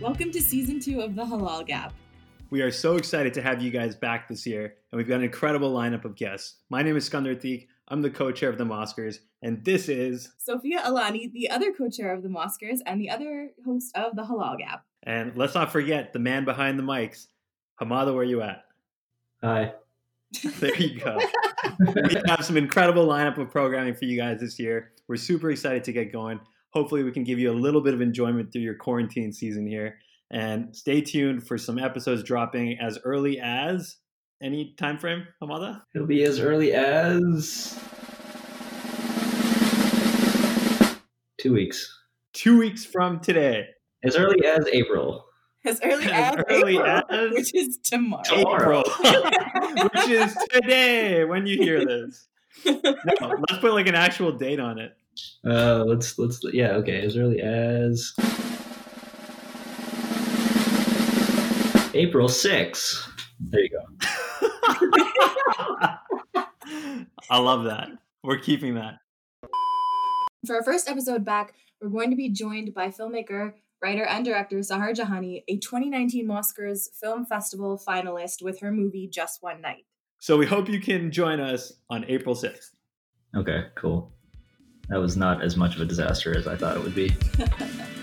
Welcome to season two of The Halal Gap. We are so excited to have you guys back this year, and we've got an incredible lineup of guests. My name is Sikandar Atiq. I'm the co-chair of the Moskers, and this is Sofia Alani, the other co-chair of the Moskers and the other host of The Halal Gap. And let's not forget the man behind the mics, Hamada. Where are you at? Hi. There you go. we have some incredible lineup of programming for you guys this year. We're super excited to get going. Hopefully, we can give you a little bit of enjoyment through your quarantine season here. And stay tuned for some episodes dropping as early as any time frame, Hamada? It'll be as early as two weeks. Two weeks from today. As early as April. As early As as, early April, as- which is tomorrow. Tomorrow. April, which is today when you hear this. No, let's put like an actual date on it. Uh, let's let's yeah okay as early as April 6th. There you go. I love that. We're keeping that. For our first episode back, we're going to be joined by filmmaker, writer, and director Sahar Jahani, a 2019 Oscars Film Festival finalist with her movie Just One Night. So we hope you can join us on April 6th. Okay, cool. That was not as much of a disaster as I thought it would be.